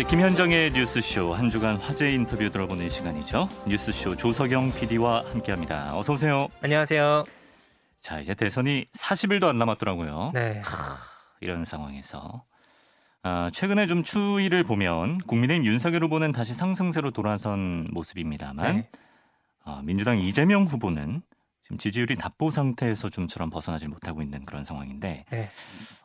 네, 김현정의 뉴스쇼 한 주간 화제 인터뷰 들어보는 시간이죠. 뉴스쇼 조석영 PD와 함께합니다. 어서 오세요. 안녕하세요. 자, 이제 대선이 40일도 안 남았더라고요. 네. 이런 상황에서 아, 최근에 좀 추이를 보면 국민의힘 윤석열 후보는 다시 상승세로 돌아선 모습입니다만 네. 아, 민주당 이재명 후보는 지금 지지율이 답보 상태에서 좀처럼 벗어나지 못하고 있는 그런 상황인데 네.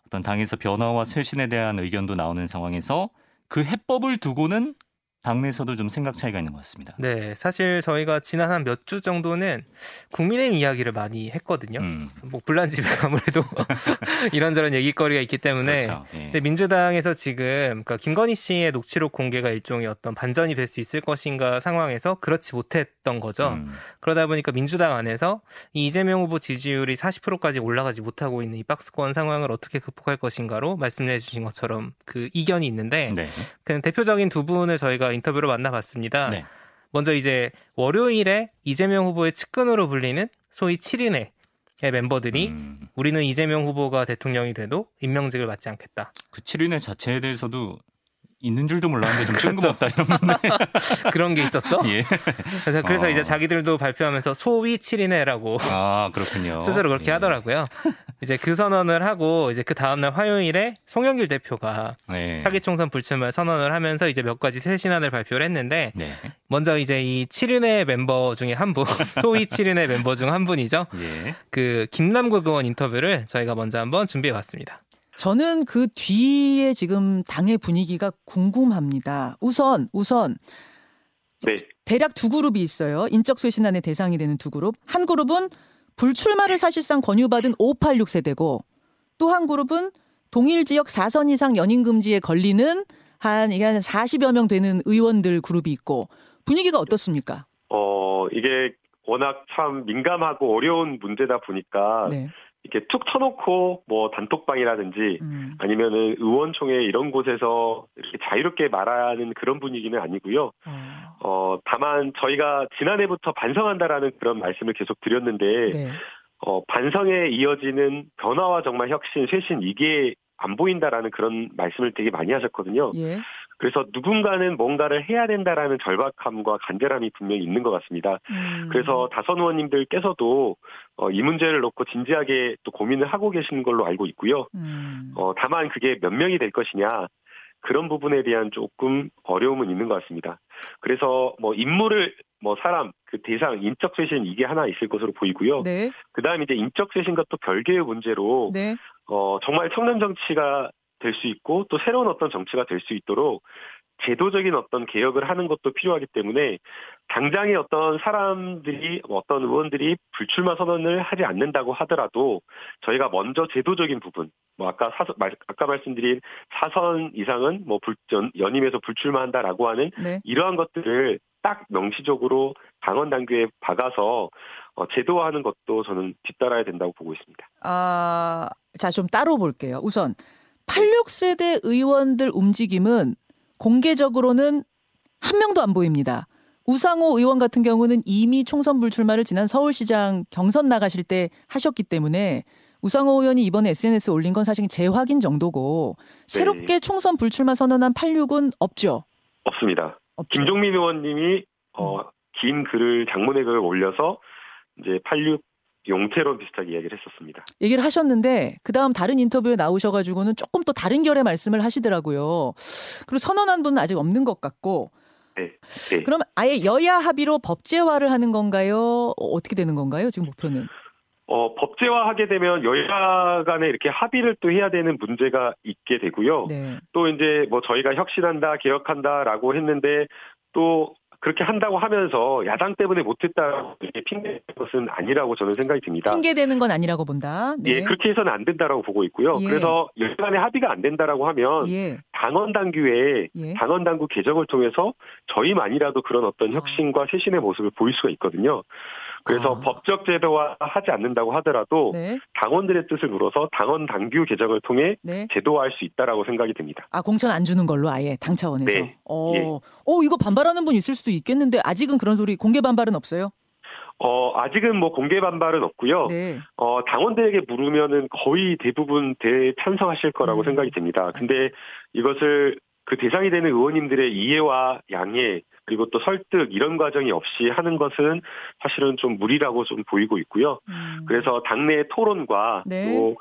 어떤 당에서 변화와 쇄신에 대한 의견도 나오는 상황에서 그 해법을 두고는 당내에서도 좀 생각 차이가 있는 것 같습니다. 네. 사실 저희가 지난 한 몇 주 정도는 국민의힘 이야기를 많이 했거든요. 음, 뭐 불난 집에 아무래도 이런저런 얘기거리가 있기 때문에 그렇죠. 예. 근데 민주당에서 지금 그러니까 김건희 씨의 녹취록 공개가 일종의 어떤 반전이 될 수 있을 것인가 상황에서 그렇지 못했던 거죠. 음, 그러다 보니까 민주당 안에서 이 이재명 후보 지지율이 40%까지 올라가지 못하고 있는 이 박스권 상황을 어떻게 극복할 것인가로 말씀해 주신 것처럼 그 이견이 있는데 네. 그 대표적인 두 분을 저희가 인터뷰로 만나봤습니다. 네. 먼저 이제 월요일에 이재명 후보의 측근으로 불리는 소위 7인의 멤버들이 음, 우리는 이재명 후보가 대통령이 돼도 임명직을 맡지 않겠다. 그 7인의 자체에 대해서도 있는 줄도 몰랐는데 좀 그렇죠. 뜬금없다 이런 분들. 그런 게 있었어? 예. 그래서, 그래서 어. 이제 자기들도 발표하면서 소위 7인회라고 아 그렇군요. 스스로 그렇게 예. 하더라고요. 이제 그 선언을 하고 이제 그 다음날 화요일에 송영길 대표가 네. 차기 총선 불출마 선언을 하면서 이제 몇 가지 새 신안을 발표를 했는데 네. 먼저 이제 이 7인회 멤버 중에 한 분, 소위 7인회 멤버 중 한 분이죠. 예. 그 김남국 의원 인터뷰를 저희가 먼저 한번 준비해 봤습니다. 저는 그 뒤에 지금 당의 분위기가 궁금합니다. 우선 우선 네. 대략 두 그룹이 있어요. 인적 쇄신안의 대상이 되는 두 그룹. 한 그룹은 불출마를 사실상 권유받은 586 세대고 또 한 그룹은 동일 지역 4선 이상 연임 금지에 걸리는 한 이게 한 40여 명 되는 의원들 그룹이 있고 분위기가 어떻습니까? 어, 이게 워낙 참 민감하고 어려운 문제다 보니까 네. 이렇게 툭 터놓고 뭐 단톡방이라든지 음. 아니면은 의원총회 이런 곳에서 이렇게 자유롭게 말하는 그런 분위기는 아니고요. 어, 어, 다만 저희가 지난해부터 반성한다라는 그런 말씀을 계속 드렸는데 네. 어, 반성에 이어지는 변화와 정말 혁신, 쇄신 이게 안 보인다라는 그런 말씀을 되게 많이 하셨거든요. 예. 그래서 누군가는 뭔가를 해야 된다라는 절박함과 간절함이 분명히 있는 것 같습니다. 음. 그래서 다선 의원님들께서도 어, 이 문제를 놓고 진지하게 또 고민을 하고 계시는 걸로 알고 있고요. 음. 어, 다만 그게 몇 명이 될 것이냐 그런 부분에 대한 조금 어려움은 있는 것 같습니다. 그래서 뭐 인물을 뭐 사람 그 대상 인적 쇄신 이게 하나 있을 것으로 보이고요. 네. 그다음 이제 인적 쇄신과 또 별개의 문제로 네. 어, 정말 청년 정치가 될 수 있고 또 새로운 어떤 정치가 될 수 있도록 제도적인 어떤 개혁을 하는 것도 필요하기 때문에 당장에 어떤 사람들이 어떤 의원들이 불출마 선언을 하지 않는다고 하더라도 저희가 먼저 제도적인 부분 뭐 아까 사 아까 말씀드린 사선 이상은 뭐 불, 연, 연임에서 불출마한다라고 하는 네. 이러한 것들을 딱 명시적으로 당원 당규에 박아서 어, 제도화하는 것도 저는 뒤따라야 된다고 보고 있습니다. 아, 자, 좀 따로 볼게요. 우선 86세대 의원들 움직임은 공개적으로는 한 명도 안 보입니다. 우상호 의원 같은 경우는 이미 총선 불출마를 지난 서울시장 경선 나가실 때 하셨기 때문에 우상호 의원이 이번에 SNS에 올린 건 사실 재확인 정도고 새롭게 총선 불출마 선언한 86은 없죠. 없습니다. 없죠. 김종민 의원님이 어, 긴 글을 장문의 글을 올려서 이제 86 용태론 비슷하게 이야기를 했었습니다. 얘기를 하셨는데 그 다음 다른 인터뷰에 나오셔가지고는 조금 또 다른 결의 말씀을 하시더라고요. 그리고 선언한 분은 아직 없는 것 같고 네. 네. 그럼 아예 여야 합의로 법제화를 하는 건가요? 어, 어떻게 되는 건가요? 지금 목표는? 어, 법제화하게 되면 여야 간에 이렇게 합의를 또 해야 되는 문제가 있게 되고요. 네. 또 이제 뭐 저희가 혁신한다, 개혁한다라고 했는데 또 그렇게 한다고 하면서 야당 때문에 못했다고 핑계는 것은 아니라고 저는 생각이 듭니다. 핑계 대는 건 아니라고 본다. 네. 예, 그렇게 해서는 안 된다라고 보고 있고요. 예. 그래서 간에 합의가 안 된다라고 하면 예. 당원 당규에 예. 당원 당규 개정을 통해서 저희만이라도 그런 어떤 아. 혁신과 쇄신의 모습을 보일 수가 있거든요. 그래서 아. 법적 제도화 하지 않는다고 하더라도 네. 당원들의 뜻을 물어서 당원 당규 개정을 통해 네. 제도화할 수 있다라고 생각이 듭니다. 아 공천 안 주는 걸로 아예 당 차원에서. 네. 어. 예. 어 이거 반발하는 분 있을 수도 있겠는데 아직은 그런 소리 공개 반발은 없어요. 어, 아직은 뭐 공개 반발은 없고요. 네. 어, 당원들에게 물으면은 거의 대부분 대찬성하실 거라고 음. 생각이 듭니다. 근데 이것을 그 대상이 되는 의원님들의 이해와 양해 그리고 또 설득 이런 과정이 없이 하는 것은 사실은 좀 무리라고 좀 보이고 있고요. 음. 그래서 당내 토론과 네. 또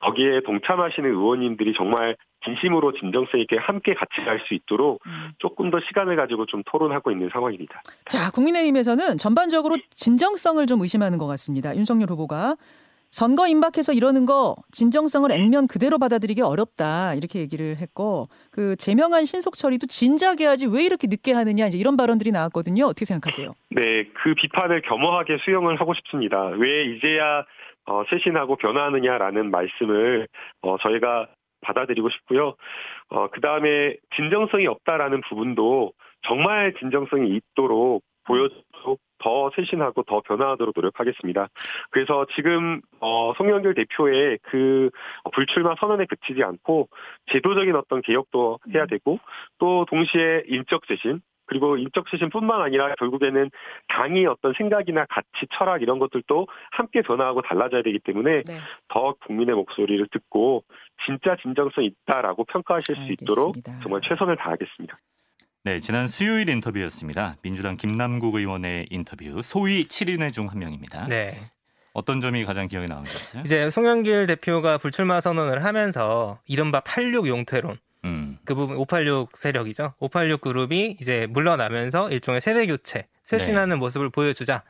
거기에 동참하시는 의원님들이 정말 진심으로 진정성 있게 함께 같이 갈 수 있도록 음. 조금 더 시간을 가지고 좀 토론하고 있는 상황입니다. 자, 국민의힘에서는 전반적으로 진정성을 좀 의심하는 것 같습니다. 윤석열 후보가 선거 임박해서 이러는 거 진정성을 액면 그대로 받아들이기 어렵다 이렇게 얘기를 했고 그 제명한 신속 처리도 진작에 하지 왜 이렇게 늦게 하느냐 이제 이런 발언들이 나왔거든요. 어떻게 생각하세요? 네, 그 비판을 겸허하게 수용을 하고 싶습니다. 왜 이제야 어, 쇄신하고 변화하느냐라는 말씀을 어, 저희가 받아들이고 싶고요. 어, 그 다음에 진정성이 없다라는 부분도 정말 진정성이 있도록 쇄신하고 더 변화하도록 노력하겠습니다. 그래서 지금 어, 송영길 대표의 그 불출마 선언에 그치지 않고 제도적인 어떤 개혁도 해야 되고 또 동시에 인적 쇄신 그리고 인적 쇄신뿐만 아니라 결국에는 당이 어떤 생각이나 가치, 철학 이런 것들도 함께 변화하고 달라져야 되기 때문에 네. 더 국민의 목소리를 듣고 진짜 진정성 있다라고 평가하실 수 있도록 알겠습니다. 정말 최선을 다하겠습니다. 네, 지난 수요일 인터뷰였습니다. 민주당 김남국 의원의 인터뷰 소위 7인회 중 한 명입니다. 네. 어떤 점이 가장 기억에 남으셨어요? 이제 송영길 대표가 불출마 선언을 하면서 이른바 86 용태론 음, 그 부분 586 세력이죠. 586 그룹이 이제 물러나면서 일종의 세대 교체, 쇄신하는 모습을 보여주자.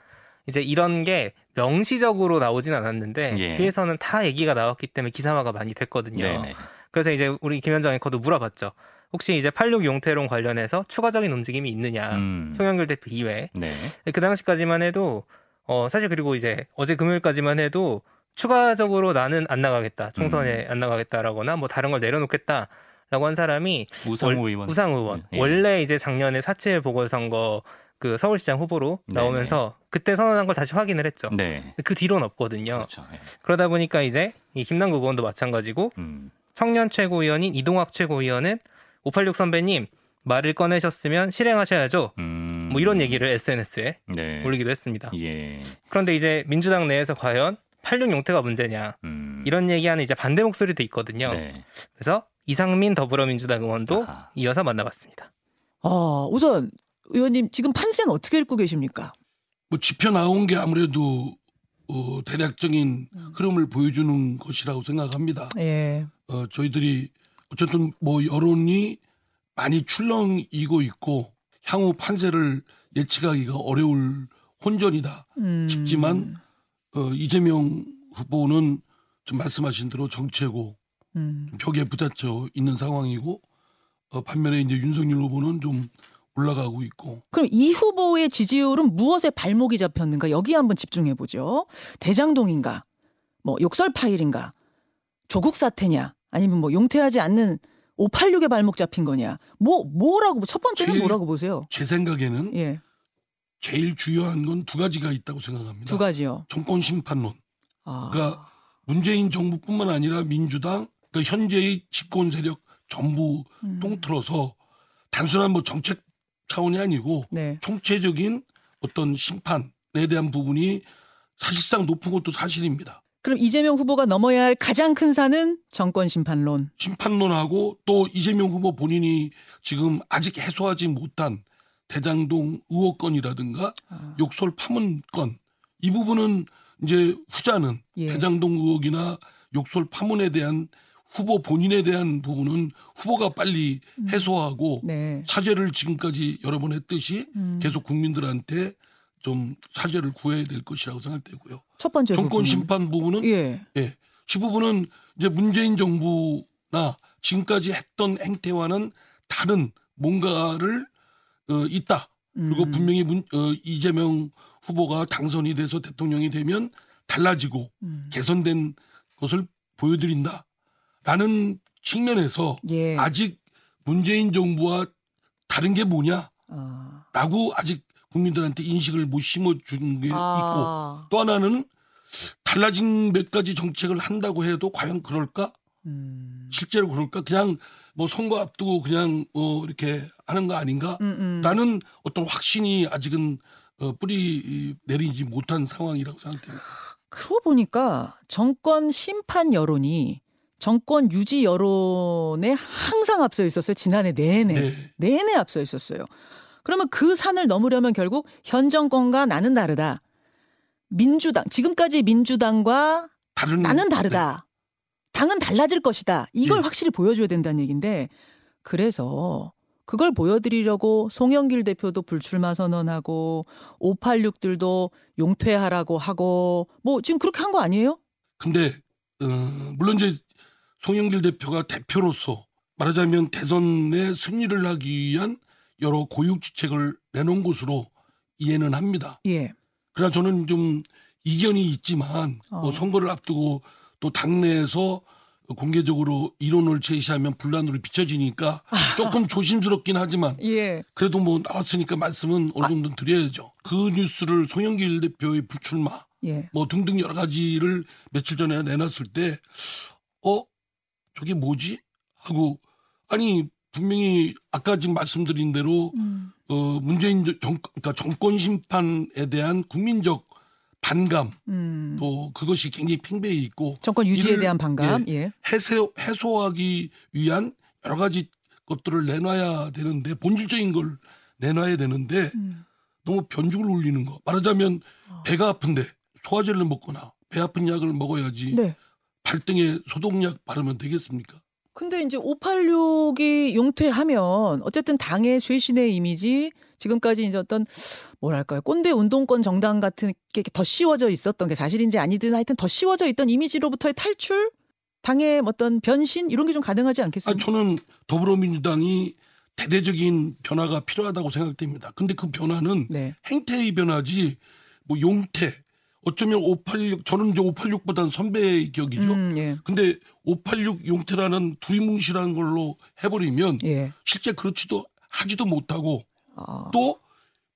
이제 이런 게 명시적으로 나오진 않았는데 예. 뒤에서는 다 얘기가 나왔기 때문에 기사화가 많이 됐거든요. 네네. 그래서 이제 우리 김현정 앵커도 물어봤죠. 혹시 이제 86 용태론 관련해서 추가적인 움직임이 있느냐? 음, 송영길 대표 이외에 네. 그 당시까지만 해도 어 사실 그리고 이제 어제 금요일까지만 해도 추가적으로 나는 안 나가겠다 총선에 안 나가겠다라거나 뭐 다른 걸 내려놓겠다 라고 한 사람이 우상호 월- 의원. 우상 의원 예. 원래 이제 작년에 4.7 보궐선거 그 서울시장 후보로 네네. 나오면서 그때 선언한 걸 다시 확인을 했죠. 네. 그 뒤로는 없거든요. 그렇죠. 예. 그러다 보니까 이제 이 김남국 의원도 마찬가지고 음, 청년 최고위원인 이동학 최고위원은 586 선배님 말을 꺼내셨으면 실행하셔야죠. 음, 뭐 이런 얘기를 SNS에 네. 올리기도 했습니다. 예. 그런데 이제 민주당 내에서 과연 86 용태가 문제냐 음, 이런 얘기하는 이제 반대 목소리도 있거든요. 네. 그래서 이상민 더불어민주당 의원도 아하. 이어서 만나봤습니다. 어, 우선 의원님 지금 판세는 어떻게 읽고 계십니까? 뭐 지표 나온 게 아무래도 어, 대략적인 흐름을 보여주는 것이라고 생각합니다. 예. 어, 저희들이 어쨌든 뭐 여론이 많이 출렁이고 있고 향후 판세를 예측하기가 어려울 혼전이다 음. 싶지만 어, 이재명 후보는 좀 말씀하신 대로 정체고 음. 벽에 부딪혀 있는 상황이고 어, 반면에 이제 윤석열 후보는 좀 올라가고 있고 그럼 이 후보의 지지율은 무엇에 발목이 잡혔는가 여기 한번 집중해 보죠. 대장동인가, 뭐 욕설 파일인가, 조국 사태냐, 아니면 뭐 용퇴하지 않는 586에 발목 잡힌 거냐. 뭐 뭐라고 첫 번째는 제일- 뭐라고 보세요? 제 생각에는 예, 제일 중요한 건 두 가지가 있다고 생각합니다. 두 가지요. 정권 심판론. 아, 그러니까 문재인 정부뿐만 아니라 민주당 그 현재의 집권 세력 전부 음. 통틀어서 단순한 뭐 정책 차원이 아니고 네. 총체적인 어떤 심판에 대한 부분이 사실상 높은 것도 사실입니다. 그럼 이재명 후보가 넘어야 할 가장 큰 산은 정권 심판론. 심판론하고 또 이재명 후보 본인이 지금 아직 해소하지 못한 대장동 의혹 건이라든가 아, 욕설 파문 건 이 부분은 이제 후자는 예. 대장동 의혹이나 욕설 파문에 대한 후보 본인에 대한 부분은 후보가 빨리 해소하고 네. 사죄를 지금까지 여러 번 했듯이 음. 계속 국민들한테 좀 사죄를 구해야 될 것이라고 생각되고요. 첫 번째 정권 부분은. 심판 부분은 예. 예, 이 부분은 이제 문재인 정부나 지금까지 했던 행태와는 다른 뭔가를 어, 있다. 그리고 음. 분명히 문, 어, 이재명 후보가 당선이 돼서 대통령이 되면 달라지고 음. 개선된 것을 보여드린다. 라는 측면에서 예. 아직 문재인 정부와 다른 게 뭐냐라고 아. 아직 국민들한테 인식을 못 심어준 게 있고 아. 또 하나는 달라진 몇 가지 정책을 한다고 해도 과연 그럴까? 음. 실제로 그럴까? 그냥 뭐 선거 앞두고 그냥 어 이렇게 하는 거 아닌가? 음, 음. 라는 어떤 확신이 아직은 어 뿌리 내리지 못한 상황이라고 생각됩니다. 그러고 보니까 정권 심판 여론이 정권 유지 여론에 항상 앞서 있었어요. 지난해 내내. 네. 내내 앞서 있었어요. 그러면 그 산을 넘으려면 결국 현 정권과 나는 다르다. 민주당, 지금까지 민주당과 다른 나는 다르다. 당은 달라질 것이다. 이걸 예. 확실히 보여줘야 된다는 얘기인데 그래서 그걸 보여드리려고 송영길 대표도 불출마 선언하고 586들도 용퇴하라고 하고 뭐 지금 그렇게 한 거 아니에요? 근데 어, 물론 이제 송영길 대표가 대표로서 말하자면 대선에 승리를 하기 위한 여러 고육지책을 내놓은 것으로 이해는 합니다. 예. 그러나 저는 좀 이견이 있지만 뭐 어. 선거를 앞두고 또 당내에서 공개적으로 이론을 제시하면 분란으로 비춰지니까 조금 조심스럽긴 하지만 예. 그래도 뭐 나왔으니까 말씀은 어느 정도 드려야죠. 그 뉴스를 송영길 대표의 불출마 예. 뭐 등등 여러 가지를 며칠 전에 내놨을 때, 어, 저게 뭐지? 하고, 아니, 분명히 아까 지금 말씀드린 대로, 음. 어, 문재인 정, 그러니까 정권 심판에 대한 국민적 반감, 음. 또 그것이 굉장히 팽배해 있고, 정권 유지에 대한 반감. 예. 해소, 해소하기 위한 여러 가지 것들을 내놔야 되는데, 본질적인 걸 내놔야 되는데, 음. 너무 변죽을 올리는 거. 말하자면, 아. 배가 아픈데, 소화제를 먹거나, 배 아픈 약을 먹어야지, 네. 발등에 소독약 바르면 되겠습니까? 근데 이제 586이 용퇴하면 어쨌든 당의 쇄신의 이미지 지금까지 이제 어떤 뭐랄까요 꼰대 운동권 정당 같은 게 더 씌워져 있었던 게 사실인지 아니든 하여튼 더 씌워져 있던 이미지로부터의 탈출 당의 어떤 변신 이런 게 좀 가능하지 아, 않겠습니까? 저는 더불어민주당이 대대적인 변화가 필요하다고 생각됩니다. 근데 그 변화는 네. 행태의 변화지 뭐 용태 어쩌면 586 저는 이제 586보다는 선배의 격이죠. 음, 예. 근데 586 용태라는 두리뭉실한 걸로 해버리면 예. 실제 그렇지도 하지도 못하고 아, 또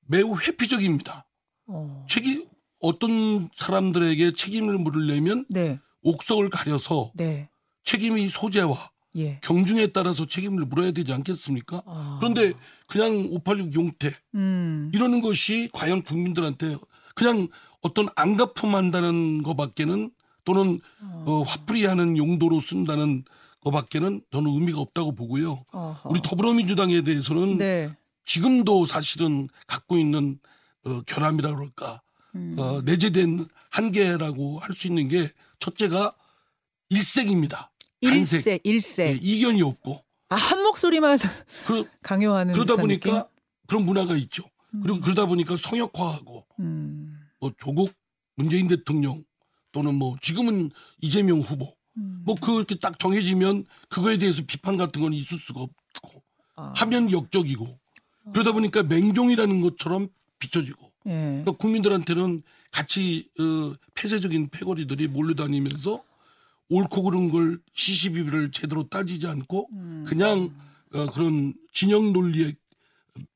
매우 회피적입니다. 어. 책임 어떤 사람들에게 책임을 물으려면 네. 옥석을 가려서 네. 책임의 소재와 예. 경중에 따라서 책임을 물어야 되지 않겠습니까? 아. 그런데 그냥 586 용태 음. 이러는 것이 과연 국민들한테 그냥 어떤 안가품한다는 것밖에는 또는 어, 화풀이하는 용도로 쓴다는 것밖에는 저는 의미가 없다고 보고요. 어허. 우리 더불어민주당에 대해서는 네. 지금도 사실은 갖고 있는 어, 결함이라 그럴까 음. 어, 내재된 한계라고 할 수 있는 게 첫째가 일색입니다. 단색. 일색, 일색. 예, 이견이 없고 아, 한 목소리만 그, 강요하는 그러다 보니까 느낌? 그런 문화가 있죠. 그리고 그러다 보니까 성역화하고 음. 뭐 조국 문재인 대통령 또는 뭐 지금은 이재명 후보 음. 뭐 그렇게 딱 정해지면 그거에 대해서 비판 같은 건 있을 수가 없고 아. 하면 역적이고 그러다 보니까 맹종이라는 것처럼 비춰지고 예. 그러니까 국민들한테는 같이 어, 폐쇄적인 패거리들이 몰려다니면서 옳고 그른 걸 시시비비를 제대로 따지지 않고 음. 그냥 어, 그런 진영 논리에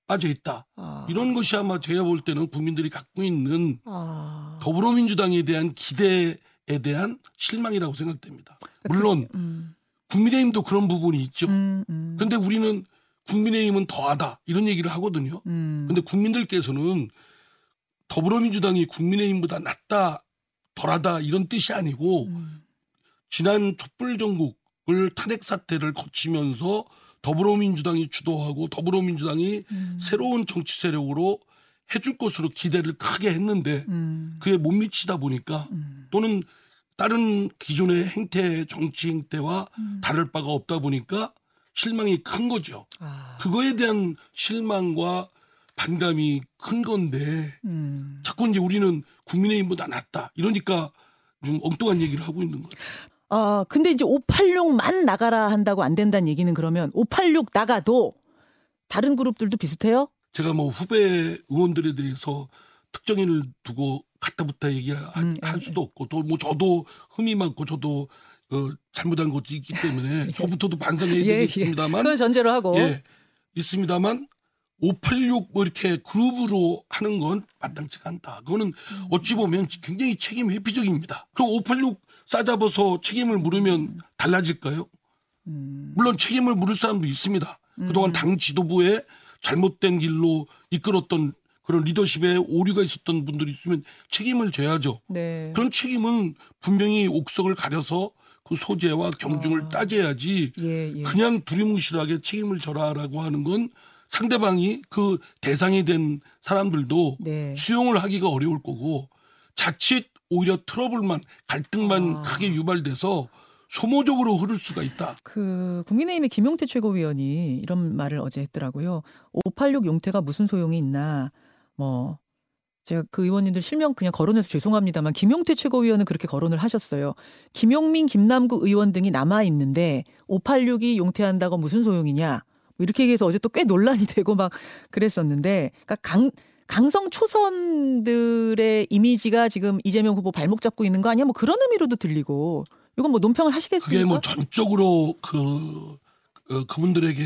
빠져 있다. 아. 이런 것이 아마 제가 볼 때는 국민들이 갖고 있는 아. 더불어민주당에 대한 기대에 대한 실망이라고 생각됩니다. 물론 음. 국민의힘도 그런 부분이 있죠. 음, 음. 그런데 우리는 국민의힘은 더하다 이런 얘기를 하거든요. 음. 근데 국민들께서는 더불어민주당이 국민의힘보다 낫다 덜하다 이런 뜻이 아니고 음. 지난 촛불 정국을 탄핵 사태를 거치면서 더불어민주당이 주도하고 더불어민주당이 음. 새로운 정치 세력으로 해줄 것으로 기대를 크게 했는데 음. 그게 못 미치다 보니까 음. 또는 다른 기존의 행태 정치 행태와 음. 다를 바가 없다 보니까 실망이 큰 거죠. 아. 그거에 대한 실망과 반감이 큰 건데 음. 자꾸 이제 우리는 국민의힘보다 낫다 이러니까 좀 엉뚱한 얘기를 하고 있는 거예요. 아, 근데 이제 586만 나가라 한다고 안 된다는 얘기는 그러면 586 나가도 다른 그룹들도 비슷해요? 제가 뭐 후배 의원들에 대해서 특정인을 두고 갖다 붙다 얘기할 음, 할 예, 수도 없고 또 뭐 저도 흠이 많고 저도 어, 잘못한 것도 있기 때문에 저부터도 반성해야 되겠습니다만 그건 전제로 하고. 예 있습니다만 586뭐 이렇게 그룹으로 하는 건 마땅치가 않다. 그거는 음. 어찌 보면 굉장히 책임 회피적입니다. 그586 싸잡아서 책임을 물으면 달라질까요? 음. 물론 책임을 물을 사람도 있습니다. 그동안 당 지도부에 잘못된 길로 이끌었던 그런 리더십에 오류가 있었던 분들이 있으면 책임을 져야죠. 네. 그런 책임은 분명히 옥석을 가려서 그 소재와 경중을 아. 따져야지 예, 예. 그냥 두리뭉실하게 책임을 져라라고 하는 건 상대방이 그 대상이 된 사람들도 네. 수용을 하기가 어려울 거고 자칫 오히려 트러블만 갈등만 아. 크게 유발돼서 소모적으로 흐를 수가 있다. 그 국민의힘의 김용태 최고위원이 이런 말을 어제 했더라고요. 586 용태가 무슨 소용이 있나. 뭐 제가 그 의원님들 실명 그냥 거론해서 죄송합니다만 김용태 최고위원은 그렇게 거론을 하셨어요. 김용민, 김남국 의원 등이 남아 있는데 586이 용태한다고 무슨 소용이냐. 뭐 이렇게 얘기해서 어제 또 꽤 논란이 되고 막 그랬었는데 그러니까 강 강성 초선들의 이미지가 지금 이재명 후보 발목 잡고 있는 거 아니야? 뭐 그런 의미로도 들리고 이건 뭐 논평을 하시겠습니까? 그게 뭐 전적으로 그 어, 그분들에게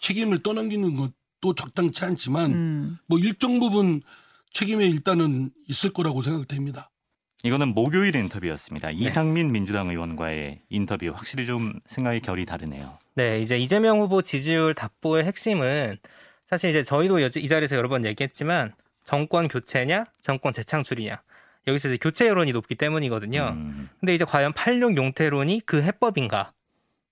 책임을 떠넘기는 것도 적당치 않지만 음. 뭐 일정 부분 책임에 일단은 있을 거라고 생각됩니다. 이거는 목요일 인터뷰였습니다. 이상민 민주당 의원과의 인터뷰 확실히 좀 생각의 결이 다르네요. 네, 이제 이재명 후보 지지율 답보의 핵심은 사실 이제 저희도 여- 이 자리에서 여러 번 얘기했지만 정권 교체냐, 정권 재창출이냐. 여기서 이제 교체 여론이 높기 때문이거든요. 음, 근데 이제 과연 86 용태론이 그 해법인가?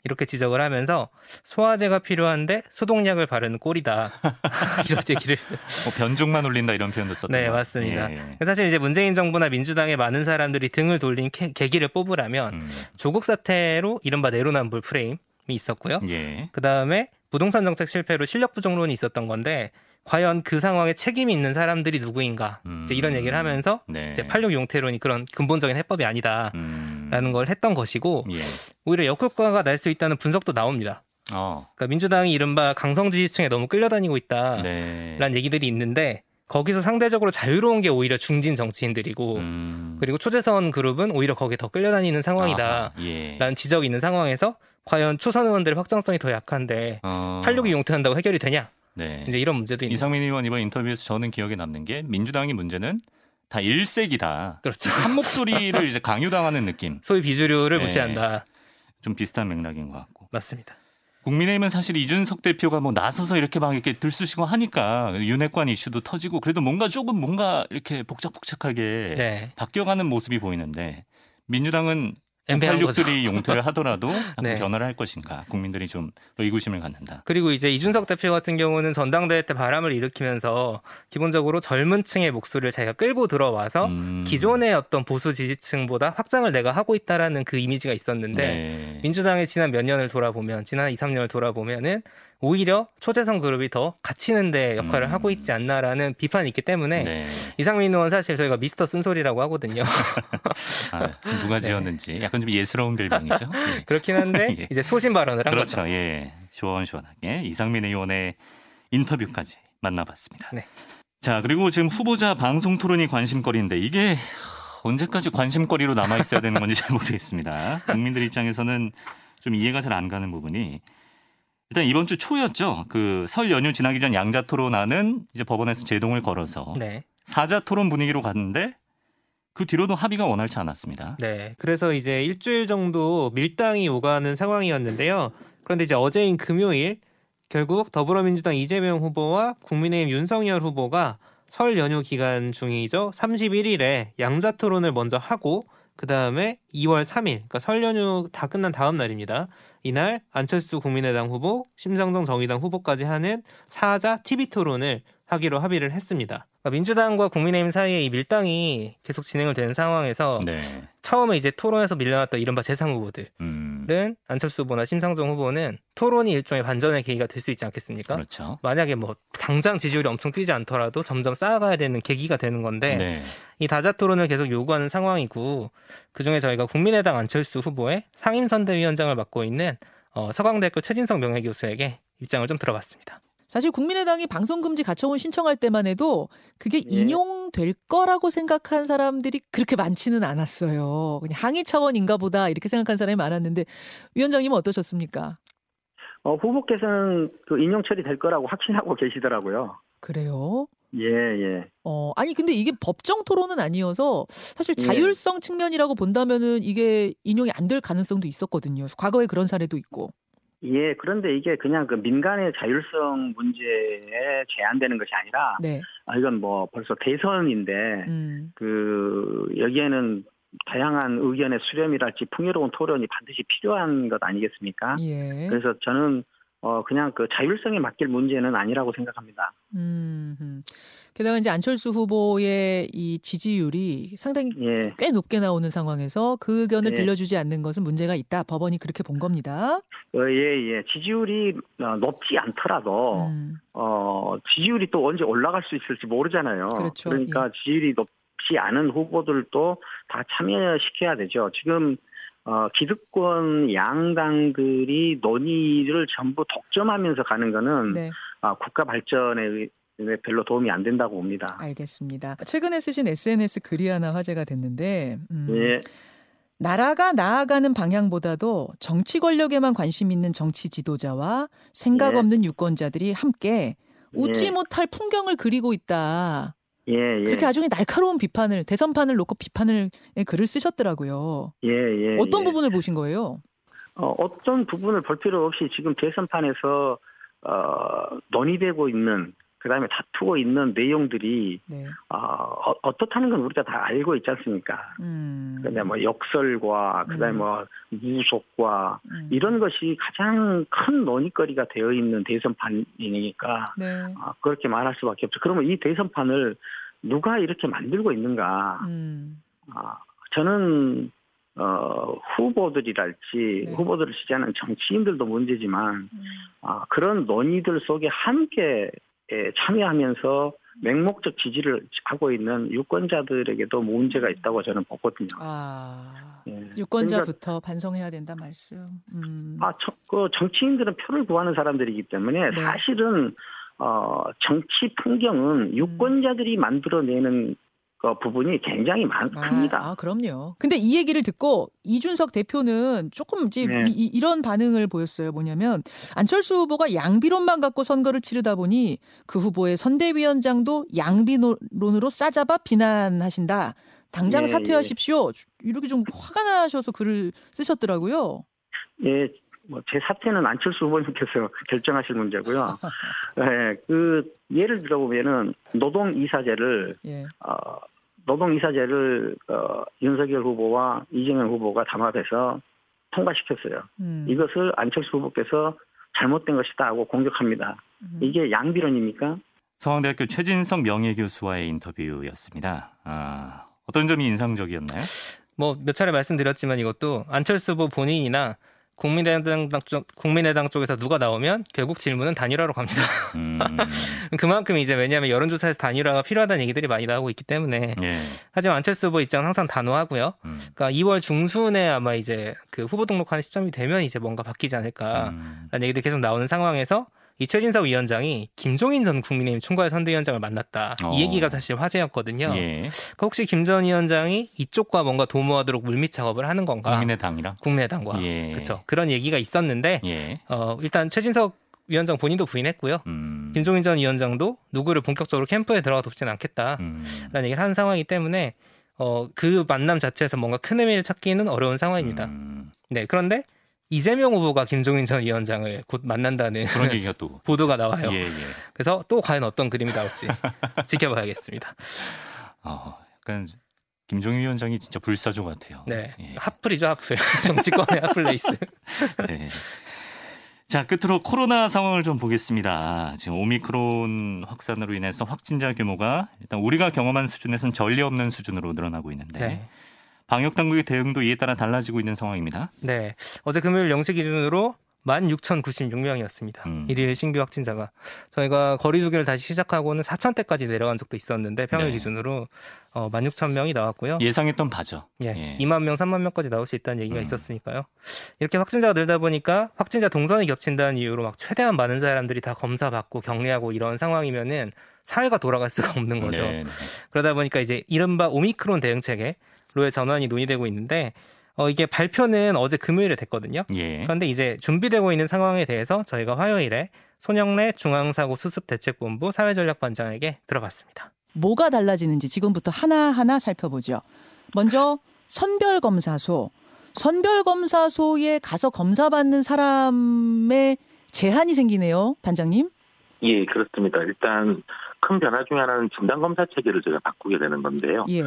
이렇게 지적을 하면서 소화제가 필요한데 소독약을 바르는 꼴이다. 이런 얘기를 뭐 변죽만 울린다 이런 표현도 썼던 네. 맞습니다. 예. 사실 이제 문재인 정부나 민주당의 많은 사람들이 등을 돌린 캐- 계기를 뽑으라면 음, 조국 사태로 이른바 내로남불 프레임이 있었고요. 예. 그 다음에 부동산 정책 실패로 실력 부족론이 있었던 건데 과연 그 상황에 책임이 있는 사람들이 누구인가 이제 이런 음. 얘기를 하면서 네. 이제 86 용태론이 그런 근본적인 해법이 아니다라는 음, 걸 했던 것이고 예. 오히려 역효과가 날 수 있다는 분석도 나옵니다. 어, 그러니까 민주당이 이른바 강성 지지층에 너무 끌려다니고 있다라는 네. 얘기들이 있는데 거기서 상대적으로 자유로운 게 오히려 중진 정치인들이고 음, 그리고 초재선 그룹은 오히려 거기에 더 끌려다니는 상황이다. 아하, 예. 라는 지적이 있는 상황에서 과연 초선 의원들의 확장성이 더 약한데 어, 86이 용퇴한다고 해결이 되냐? 네. 이제 이런 문제도 있는 이상민 의원 이번 인터뷰에서 저는 기억에 남는 게 민주당의 문제는 다 일색이다. 그렇죠. 한 목소리를 이제 강요당하는 느낌. 소위 비주류를 네. 무시한다. 좀 비슷한 맥락인 것 같고. 맞습니다. 국민의힘은 사실 이준석 대표가 뭐 나서서 이렇게 막 이렇게 들쑤시고 하니까 윤핵관 이슈도 터지고 그래도 뭔가 조금 뭔가 이렇게 복작복작하게 네. 바뀌어가는 모습이 보이는데 민주당은. 86들이 용퇴를 하더라도 네. 변화를 할 것인가 국민들이 좀 의구심을 갖는다. 그리고 이제 이준석 대표 같은 경우는 전당대회 때 바람을 일으키면서 기본적으로 젊은 층의 목소리를 자기가 끌고 들어와서 음, 기존의 어떤 보수 지지층보다 확장을 내가 하고 있다라는 그 이미지가 있었는데 네. 민주당의 지난 몇 년을 돌아보면 지난 2, 3년을 돌아보면은 오히려 초재선 그룹이 더 갇히는 데 역할을 음. 하고 있지 않나라는 비판이 있기 때문에 네. 이상민 의원 사실 저희가 미스터 쓴소리라고 하거든요. 아, 누가 네. 지었는지 약간 좀 예스러운 별명이죠. 예. 그렇긴 한데 예. 이제 소신 발언을 한 거죠. 그렇죠. 예. 시원시원하게 이상민 의원의 인터뷰까지 만나봤습니다. 네. 자, 그리고 지금 후보자 방송 토론이 관심거리인데 이게 언제까지 관심거리로 남아 있어야 되는 건지 잘 모르겠습니다. 국민들 입장에서는 좀 이해가 잘 안 가는 부분이 일단 이번 주 초였죠. 그 설 연휴 지나기 전 양자 토론안은 이제 법원에서 제동을 걸어서 네. 사자 토론 분위기로 갔는데 그 뒤로도 합의가 원활치 않았습니다. 네. 그래서 이제 일주일 정도 밀당이 오가는 상황이었는데요. 그런데 이제 어제인 금요일 결국 더불어민주당 이재명 후보와 국민의힘 윤석열 후보가 설 연휴 기간 중이죠. 31일에 양자 토론을 먼저 하고 그 다음에 2월 3일, 그러니까 설 연휴 다 끝난 다음 날입니다. 이날 안철수 국민의당 후보, 심상정 정의당 후보까지 하는 사자 TV 토론을 하기로 합의를 했습니다. 그러니까 민주당과 국민의힘 사이에 이 밀당이 계속 진행을 된 상황에서 네. 처음에 이제 토론에서 밀려났던 이른바 재상 후보들은 음. 안철수 후보나 심상정 후보는 토론이 일종의 반전의 계기가 될 수 있지 않겠습니까? 그렇죠. 만약에 뭐 당장 지지율이 엄청 뛰지 않더라도 점점 쌓아가야 되는 계기가 되는 건데 네. 이 다자 토론을 계속 요구하는 상황이고 그중에 저희가 국민의당 안철수 후보의 상임선대위원장을 맡고 있는 어, 서강대학교 최진성 명예교수에게 입장을 좀 들어봤습니다. 사실 국민의당이 방송금지 가처분 신청할 때만 해도 그게 예. 인용될 거라고 생각한 사람들이 그렇게 많지는 않았어요. 그냥 항의 차원인가 보다 이렇게 생각한 사람이 많았는데 위원장님은 어떠셨습니까? 어, 후보께서는 그 인용 처리될 거라고 확신하고 계시더라고요. 그래요? 예, 예. 어, 아니 근데 이게 법정 토론은 아니어서 사실 예. 자율성 측면이라고 본다면은 이게 인용이 안 될 가능성도 있었거든요. 과거에 그런 사례도 있고. 예, 그런데 이게 그냥 그 민간의 자율성 문제에 제한되는 것이 아니라, 네. 아, 이건 뭐 벌써 대선인데, 음. 그, 여기에는 다양한 의견의 수렴이랄지 풍요로운 토론이 반드시 필요한 것 아니겠습니까? 예. 그래서 저는 어 그냥 그 자율성에 맡길 문제는 아니라고 생각합니다. 음. 음. 게다가 이제 안철수 후보의 이 지지율이 상당히 예, 꽤 높게 나오는 상황에서 그 의견을 예. 들려주지 않는 것은 문제가 있다. 법원이 그렇게 본 겁니다. 어, 예, 예. 지지율이 어, 높지 않더라도 음. 어 지지율이 또 언제 올라갈 수 있을지 모르잖아요. 그렇죠. 러니까 지지율이 높지 않은 후보들도 다 참여시켜야 되죠. 지금 어, 기득권 양당들이 논의를 전부 독점하면서 가는 거는 네, 아, 국가 발전에 의- 에 별로 도움이 안 된다고 봅니다. 알겠습니다. 최근에 쓰신 SNS 글이 하나 화제가 됐는데 음, 예, 나라가 나아가는 방향보다도 정치 권력에만 관심 있는 정치 지도자와 생각 예. 없는 유권자들이 함께 웃지 예. 못할 풍경을 그리고 있다. 예, 예. 그렇게 아주 날카로운 비판을 대선판을 놓고 비판을 의 글을 쓰셨더라고요. 예, 예. 어떤 예. 부분을 보신 거예요? 어, 어떤 부분을 볼 필요 없이 지금 대선판에서 어, 논의되고 있는 그다음에 다투고 있는 내용들이 네. 어, 어, 어떻다는 건 우리가 다 알고 있지 않습니까? 음. 그다음에 뭐 역설과 그다음에 음. 뭐 무속과 음. 이런 것이 가장 큰 논의거리가 되어 있는 대선판이니까 네. 아, 그렇게 말할 수밖에 없죠. 그러면 이 대선판을 누가 이렇게 만들고 있는가? 음. 아, 저는 어, 후보들이랄지 네. 후보들을 지지하는 정치인들도 문제지만 음. 아, 그런 논의들 속에 함께 에, 참여하면서 맹목적 지지를 하고 있는 유권자들에게도 문제가 있다고 저는 보거든요. 아. 예. 유권자부터 반성해야 된다 말씀. 음. 아, 저, 그 정치인들은 표를 구하는 사람들이기 때문에 네. 사실은 어, 정치 풍경은 유권자들이 만들어내는 그 부분이 굉장히 많, 아, 큽니다. 아, 그럼요. 근데 이 얘기를 듣고 이준석 대표는 조금 이제 네. 이, 이, 런 반응을 보였어요. 뭐냐면 안철수 후보가 양비론만 갖고 선거를 치르다 보니 그 후보의 선대위원장도 양비론으로 싸잡아 비난하신다. 당장 예, 사퇴하십시오. 이렇게 좀 화가 나셔서 글을 쓰셨더라고요. 예, 뭐제 사퇴는 안철수 후보님께서 결정하실 문제고요. 예, 그 예를 들어 보면은 노동 이사제를 예. 어, 노동 이사제를 어, 윤석열 후보와 이재명 후보가 담합해서 통과시켰어요. 음. 이것을 안철수 후보께서 잘못된 것이다 하고 공격합니다. 음. 이게 양비론입니까? 서강대학교 최진성 명예교수와의 인터뷰였습니다. 아, 어떤 점이 인상적이었나요? 뭐 몇 차례 말씀드렸지만 이것도 안철수 후보 본인이나 국민의당 쪽 국민의당 쪽에서 누가 나오면 결국 질문은 단일화로 갑니다. 음, 그만큼 이제 왜냐하면 여론조사에서 단일화가 필요하다는 얘기들이 많이 나오고 있기 때문에 예. 하지만 안철수 후보 입장은 항상 단호하고요. 음, 그러니까 2월 중순에 아마 이제 그 후보 등록하는 시점이 되면 이제 뭔가 바뀌지 않을까라는 음, 얘기들이 계속 나오는 상황에서 이 최진석 위원장이 김종인 전 국민의힘 총괄 선대위원장을 만났다. 어. 이 얘기가 사실 화제였거든요. 예. 그러니까 혹시 김 전 위원장이 이쪽과 뭔가 도모하도록 물밑 작업을 하는 건가? 국민의당이랑 국민의당과 예. 그렇죠. 그런 얘기가 있었는데 예. 어, 일단 최진석 위원장 본인도 부인했고요. 음, 김종인 전 위원장도 누구를 본격적으로 캠프에 들어가 돕지는 않겠다라는 음, 얘기를 하는 상황이기 때문에 어, 그 만남 자체에서 뭔가 큰 의미를 찾기는 어려운 상황입니다. 음, 네, 그런데 이재명 후보가 김종인 전 위원장을 곧 만난다는 그런 얘기가 또 보도가 나와요. 예, 예. 그래서 또 과연 어떤 그림이 나올지 지켜봐야겠습니다. 어, 약간 김종인 위원장이 진짜 불사조 같아요. 네, 예. 핫플이죠 핫플 정치권의 hot place. 네. 자, 끝으로 코로나 상황을 좀 보겠습니다. 지금 오미크론 확산으로 인해서 확진자 규모가 일단 우리가 경험한 수준에서는 전례 없는 수준으로 늘어나고 있는데 네. 방역 당국의 대응도 이에 따라 달라지고 있는 상황입니다. 네. 어제 금요일 0시 기준으로 16,096명이었습니다. 음. 일일 신규 확진자가. 저희가 거리두기를 다시 시작하고는 4,000대까지 내려간 적도 있었는데 평일 네. 기준으로 어, 16,000명이 나왔고요. 예상했던 바죠. 예. 예. 2만 명, 3만 명까지 나올 수 있다는 얘기가 음. 있었으니까요. 이렇게 확진자가 늘다 보니까 확진자 동선이 겹친다는 이유로 막 최대한 많은 사람들이 다 검사 받고 격리하고 이런 상황이면은 사회가 돌아갈 수가 없는 거죠. 네, 네. 그러다 보니까 이제 이른바 오미크론 대응 체계 로의 전환이 논의되고 있는데 어, 이게 발표는 어제 금요일에 됐거든요. 예. 그런데 이제 준비되고 있는 상황에 대해서 저희가 화요일에 손영래 중앙사고 수습 대책본부 사회전략반장에게 들어봤습니다. 뭐가 달라지는지 지금부터 하나하나 살펴보죠. 먼저 선별검사소. 선별검사소에 가서 검사받는 사람의 제한이 생기네요, 반장님. 예, 그렇습니다. 일단 큰 변화 중에 하나는 진단검사 체계를 저희가 바꾸게 되는 건데요. 예.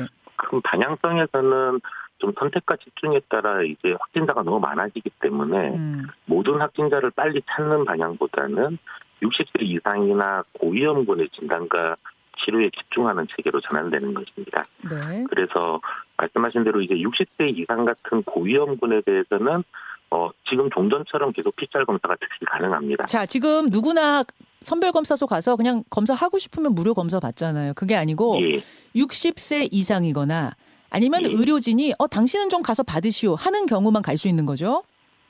큰 방향성에서는 좀 선택과 집중에 따라 이제 확진자가 너무 많아지기 때문에 음. 모든 확진자를 빨리 찾는 방향보다는 60세 이상이나 고위험군의 진단과 치료에 집중하는 체계로 전환되는 것입니다. 네. 그래서 말씀하신 대로 이제 60세 이상 같은 고위험군에 대해서는 어, 지금 종전처럼 계속 PCR 검사가 즉시 가능합니다. 자, 지금 누구나 선별검사소 가서 그냥 검사하고 싶으면 무료 검사 받잖아요. 그게 아니고 예, 60세 이상이거나 아니면 예. 의료진이 어 당신은 좀 가서 받으시오 하는 경우만 갈 수 있는 거죠.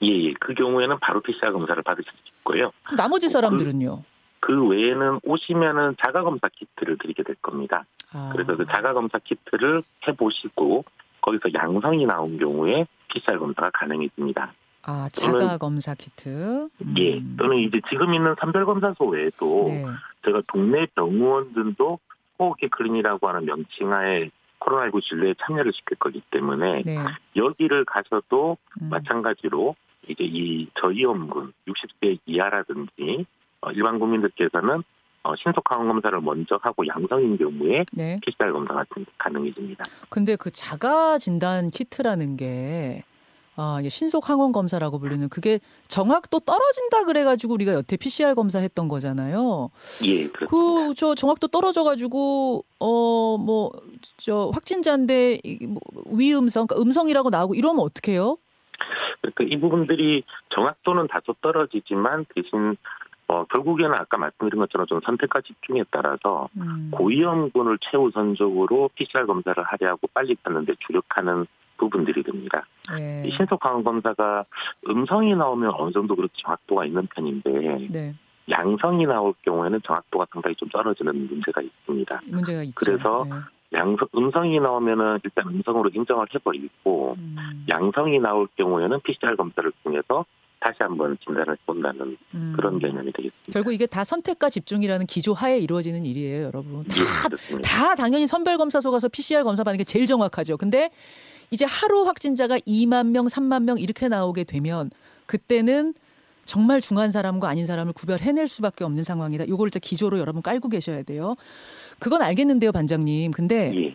예, 예. 그 경우에는 바로 PCR 검사를 받으실 수 있고요. 나머지 사람들은요. 그 외에는 오시면은 자가 검사 키트를 드리게 될 겁니다. 아. 그래서 그 자가 검사 키트를 해보시고 거기서 양성이 나온 경우에 PCR 검사가 가능해집니다. 아, 자가 검사 키트. 음. 예, 또는 이제 지금 있는 선별검사소 외에도 네. 제가 동네 병원들도 호흡기 클리닉이라고 하는 명칭하에 코로나19 진료에 참여를 시킬 거기 때문에 네. 여기를 가셔도 음. 마찬가지로 이제 이 저위험군 60세 이하라든지 어, 일반 국민들께서는 어, 신속 항원 검사를 먼저 하고 양성인 경우에 네. PCR 검사가 가능해집니다. 근데 그 자가 진단 키트라는 게 아, 이게 신속 항원 검사라고 불리는 그게 정확도 떨어진다 그래가지고 우리가 여태 PCR 검사했던 거잖아요. 예, 그렇습니다. 그저 정확도 떨어져가지고 어 뭐 저 확진자인데 이뭐 위음성, 그러니까 음성이라고 나오고 이러면 어떡해요? 그러니까 이 부분들이 정확도는 다소 떨어지지만 대신 어, 결국에는 아까 말씀드린 것처럼 좀 선택과 집중에 따라서 음. 고위험군을 최우선적으로 PCR 검사를 하려고 빨리 찾는데 주력하는 부분들이 됩니다. 네. 이 신속 항원 검사가 음성이 나오면 어느 정도 그렇게 정확도가 있는 편인데 네. 양성이 나올 경우에는 정확도가 상당히 좀 떨어지는 문제가 있습니다. 문제가 있죠. 그래서 네. 양성 음성이 나오면은 일단 음성으로 인정을 해버리고 음. 양성이 나올 경우에는 PCR 검사를 통해서 다시 한번 진단을 해본다는 음. 그런 개념이 되겠습니다. 결국 이게 다 선택과 집중이라는 기조 하에 이루어지는 일이에요, 여러분. 다, 예. 다 당연히 선별검사소 가서 PCR 검사 받는 게 제일 정확하죠. 근데 이제 하루 확진자가 2만 명, 3만 명 이렇게 나오게 되면 그때는 정말 중한 사람과 아닌 사람을 구별해낼 수밖에 없는 상황이다. 요걸 진짜 기조로 여러분 깔고 계셔야 돼요. 그건 알겠는데요, 반장님. 근데 예,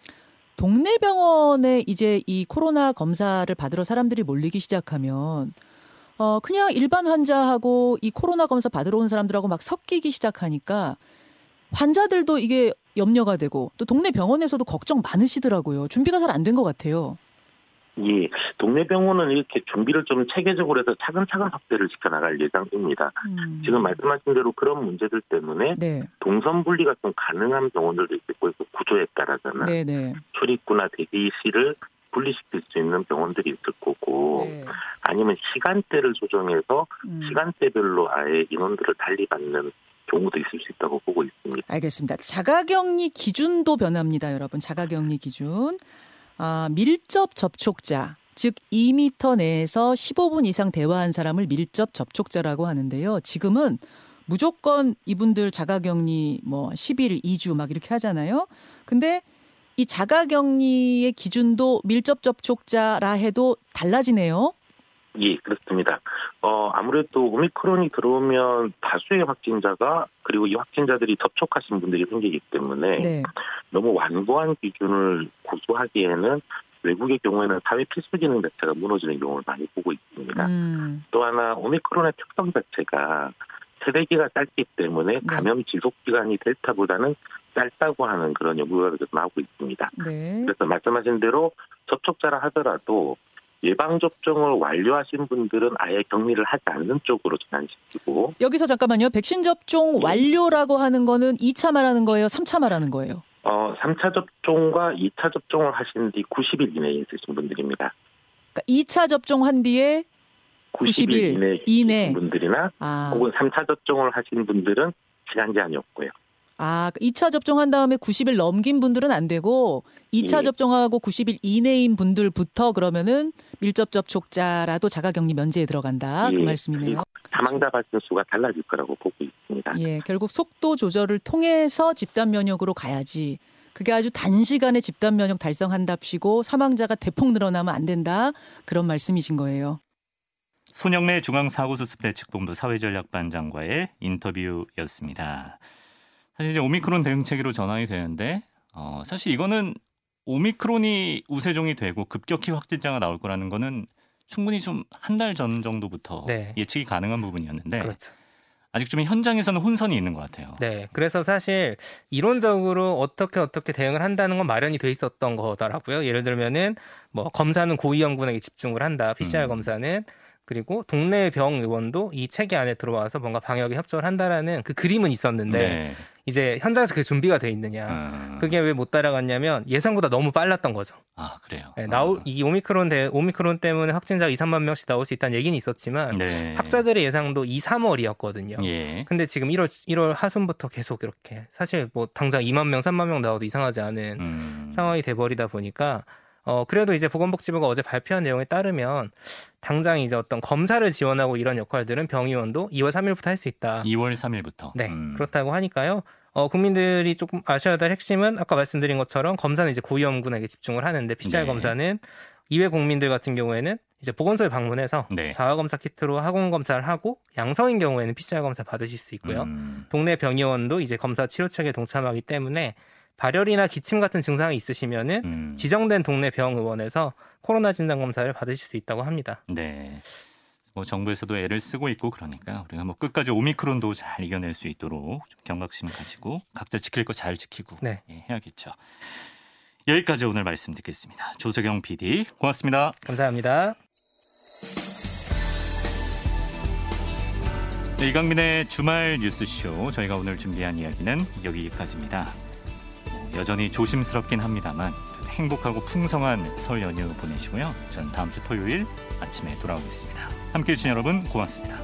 동네 병원에 이제 이 코로나 검사를 받으러 사람들이 몰리기 시작하면 어 그냥 일반 환자하고 이 코로나 검사 받으러 온 사람들하고 막 섞이기 시작하니까 환자들도 이게 염려가 되고 또 동네 병원에서도 걱정 많으시더라고요. 준비가 잘 안 된 것 같아요. 예. 동네 병원은 이렇게 준비를 좀 체계적으로 해서 차근차근 확대를 시켜나갈 예정입니다. 음. 지금 말씀하신 대로 그런 문제들 때문에 네, 동선 분리가 좀 가능한 병원들도 있고 그 구조에 따라서는 네, 네. 출입구나 대기실을 분리시킬 수 있는 병원들이 있을 거고 네. 아니면 시간대를 조정해서 음. 시간대별로 아예 인원들을 달리 받는 경우도 있을 수 있다고 보고 있습니다. 알겠습니다. 자가격리 기준도 변합니다, 여러분. 자가격리 기준. 아, 밀접 접촉자, 즉 2미터 내에서 15분 이상 대화한 사람을 밀접 접촉자라고 하는데요. 지금은 무조건 이분들 자가격리 뭐 10일, 2주 막 이렇게 하잖아요. 근데 이 자가격리의 기준도 밀접 접촉자라 해도 달라지네요. 예, 그렇습니다. 어, 아무래도 오미크론이 들어오면 다수의 확진자가 그리고 이 확진자들이 접촉하신 분들이 생기기 때문에 네. 너무 완고한 기준을 고수하기에는 외국의 경우에는 사회 필수 기능 자체가 무너지는 경우를 많이 보고 있습니다. 음, 또 하나 오미크론의 특성 자체가 세대기가 짧기 때문에 네. 감염 지속 기간이 델타보다는 짧다고 하는 그런 연구가 계속 나오고 있습니다. 네. 그래서 말씀하신 대로 접촉자라 하더라도 예방 접종을 완료하신 분들은 아예 격리를 하지 않는 쪽으로 전환시키고 여기서 잠깐만요. 백신 접종 완료라고 하는 거는 2차 말하는 거예요? 3차 말하는 거예요? 어 3차 접종과 2차 접종을 하신 뒤 90일 이내에 있으신 분들입니다. 그러니까 2차 접종한 뒤에 90일, 90일 이내에 이내. 분들이나 아, 혹은 3차 접종을 하신 분들은 시간 제한이 없고요. 아, 2차 접종한 다음에 90일 넘긴 분들은 안 되고 2차 예. 접종하고 90일 이내인 분들부터 그러면은 밀접 접촉자라도 자가격리 면제에 들어간다. 그 예. 말씀이네요. 사망자 발생 수가 달라질 거라고 보고 있습니다. 예, 결국 속도 조절을 통해서 집단 면역으로 가야지. 그게 아주 단시간에 집단 면역 달성한답시고 사망자가 대폭 늘어나면 안 된다. 그런 말씀이신 거예요. 손영래 중앙사고수습대책본부 사회전략반장과의 인터뷰였습니다. 사실 이제 오미크론 대응체계로 전환이 되는데 어, 사실 이거는 오미크론이 우세종이 되고 급격히 확진자가 나올 거라는 거는 충분히 좀 한 달 전 정도부터 네. 예측이 가능한 부분이었는데 그렇죠. 아직 좀 현장에서는 혼선이 있는 것 같아요. 네. 그래서 사실 이론적으로 어떻게 어떻게 대응을 한다는 건 마련이 돼 있었던 거더라고요. 예를 들면은 뭐 검사는 고위험군에게 집중을 한다. PCR 음. 검사는 그리고 동네 병 의원도 이 체계 안에 들어와서 뭔가 방역에 협조를 한다라는 그 그림은 있었는데 네. 이제 현장에서 그게 준비가 돼 있느냐. 음. 그게 왜 못 따라갔냐면 예상보다 너무 빨랐던 거죠. 아 그래요. 네, 나올 이 오미크론 대 오미크론 때문에 확진자가 2, 3만 명씩 나올 수 있다는 얘기는 있었지만 네. 학자들의 예상도 2, 3월이었거든요. 예. 근데 지금 1월 1월 하순부터 계속 이렇게 사실 뭐 당장 2만 명, 3만 명 나와도 이상하지 않은 음. 상황이 돼 버리다 보니까 어 그래도 이제 보건복지부가 어제 발표한 내용에 따르면 당장 이제 어떤 검사를 지원하고 이런 역할들은 병의원도 2월 3일부터 할 수 있다. 2월 3일부터. 네, 음. 그렇다고 하니까요. 어, 국민들이 조금 아셔야 될 핵심은 아까 말씀드린 것처럼 검사는 이제 고위험군에게 집중을 하는데 PCR 네. 검사는 이외 국민들 같은 경우에는 이제 보건소에 방문해서 네. 자가 검사 키트로 학원 검사를 하고 양성인 경우에는 PCR 검사 받으실 수 있고요. 음. 동네 병의원도 이제 검사 치료책에 동참하기 때문에 발열이나 기침 같은 증상이 있으시면은 음. 지정된 동네 병의원에서 코로나 진단 검사를 받으실 수 있다고 합니다. 네. 뭐 정부에서도 애를 쓰고 있고 그러니까 우리가 뭐 끝까지 오미크론도 잘 이겨낼 수 있도록 좀 경각심 가지고 각자 지킬 거 잘 지키고 네. 예, 해야겠죠. 여기까지 오늘 말씀 듣겠습니다. 조석영 PD 고맙습니다. 감사합니다. 네, 이강민의 주말 뉴스쇼 저희가 오늘 준비한 이야기는 여기까지입니다. 뭐, 여전히 조심스럽긴 합니다만 행복하고 풍성한 설 연휴 보내시고요. 전 다음 주 토요일 아침에 돌아오겠습니다. 함께 해 주신 여러분 고맙습니다.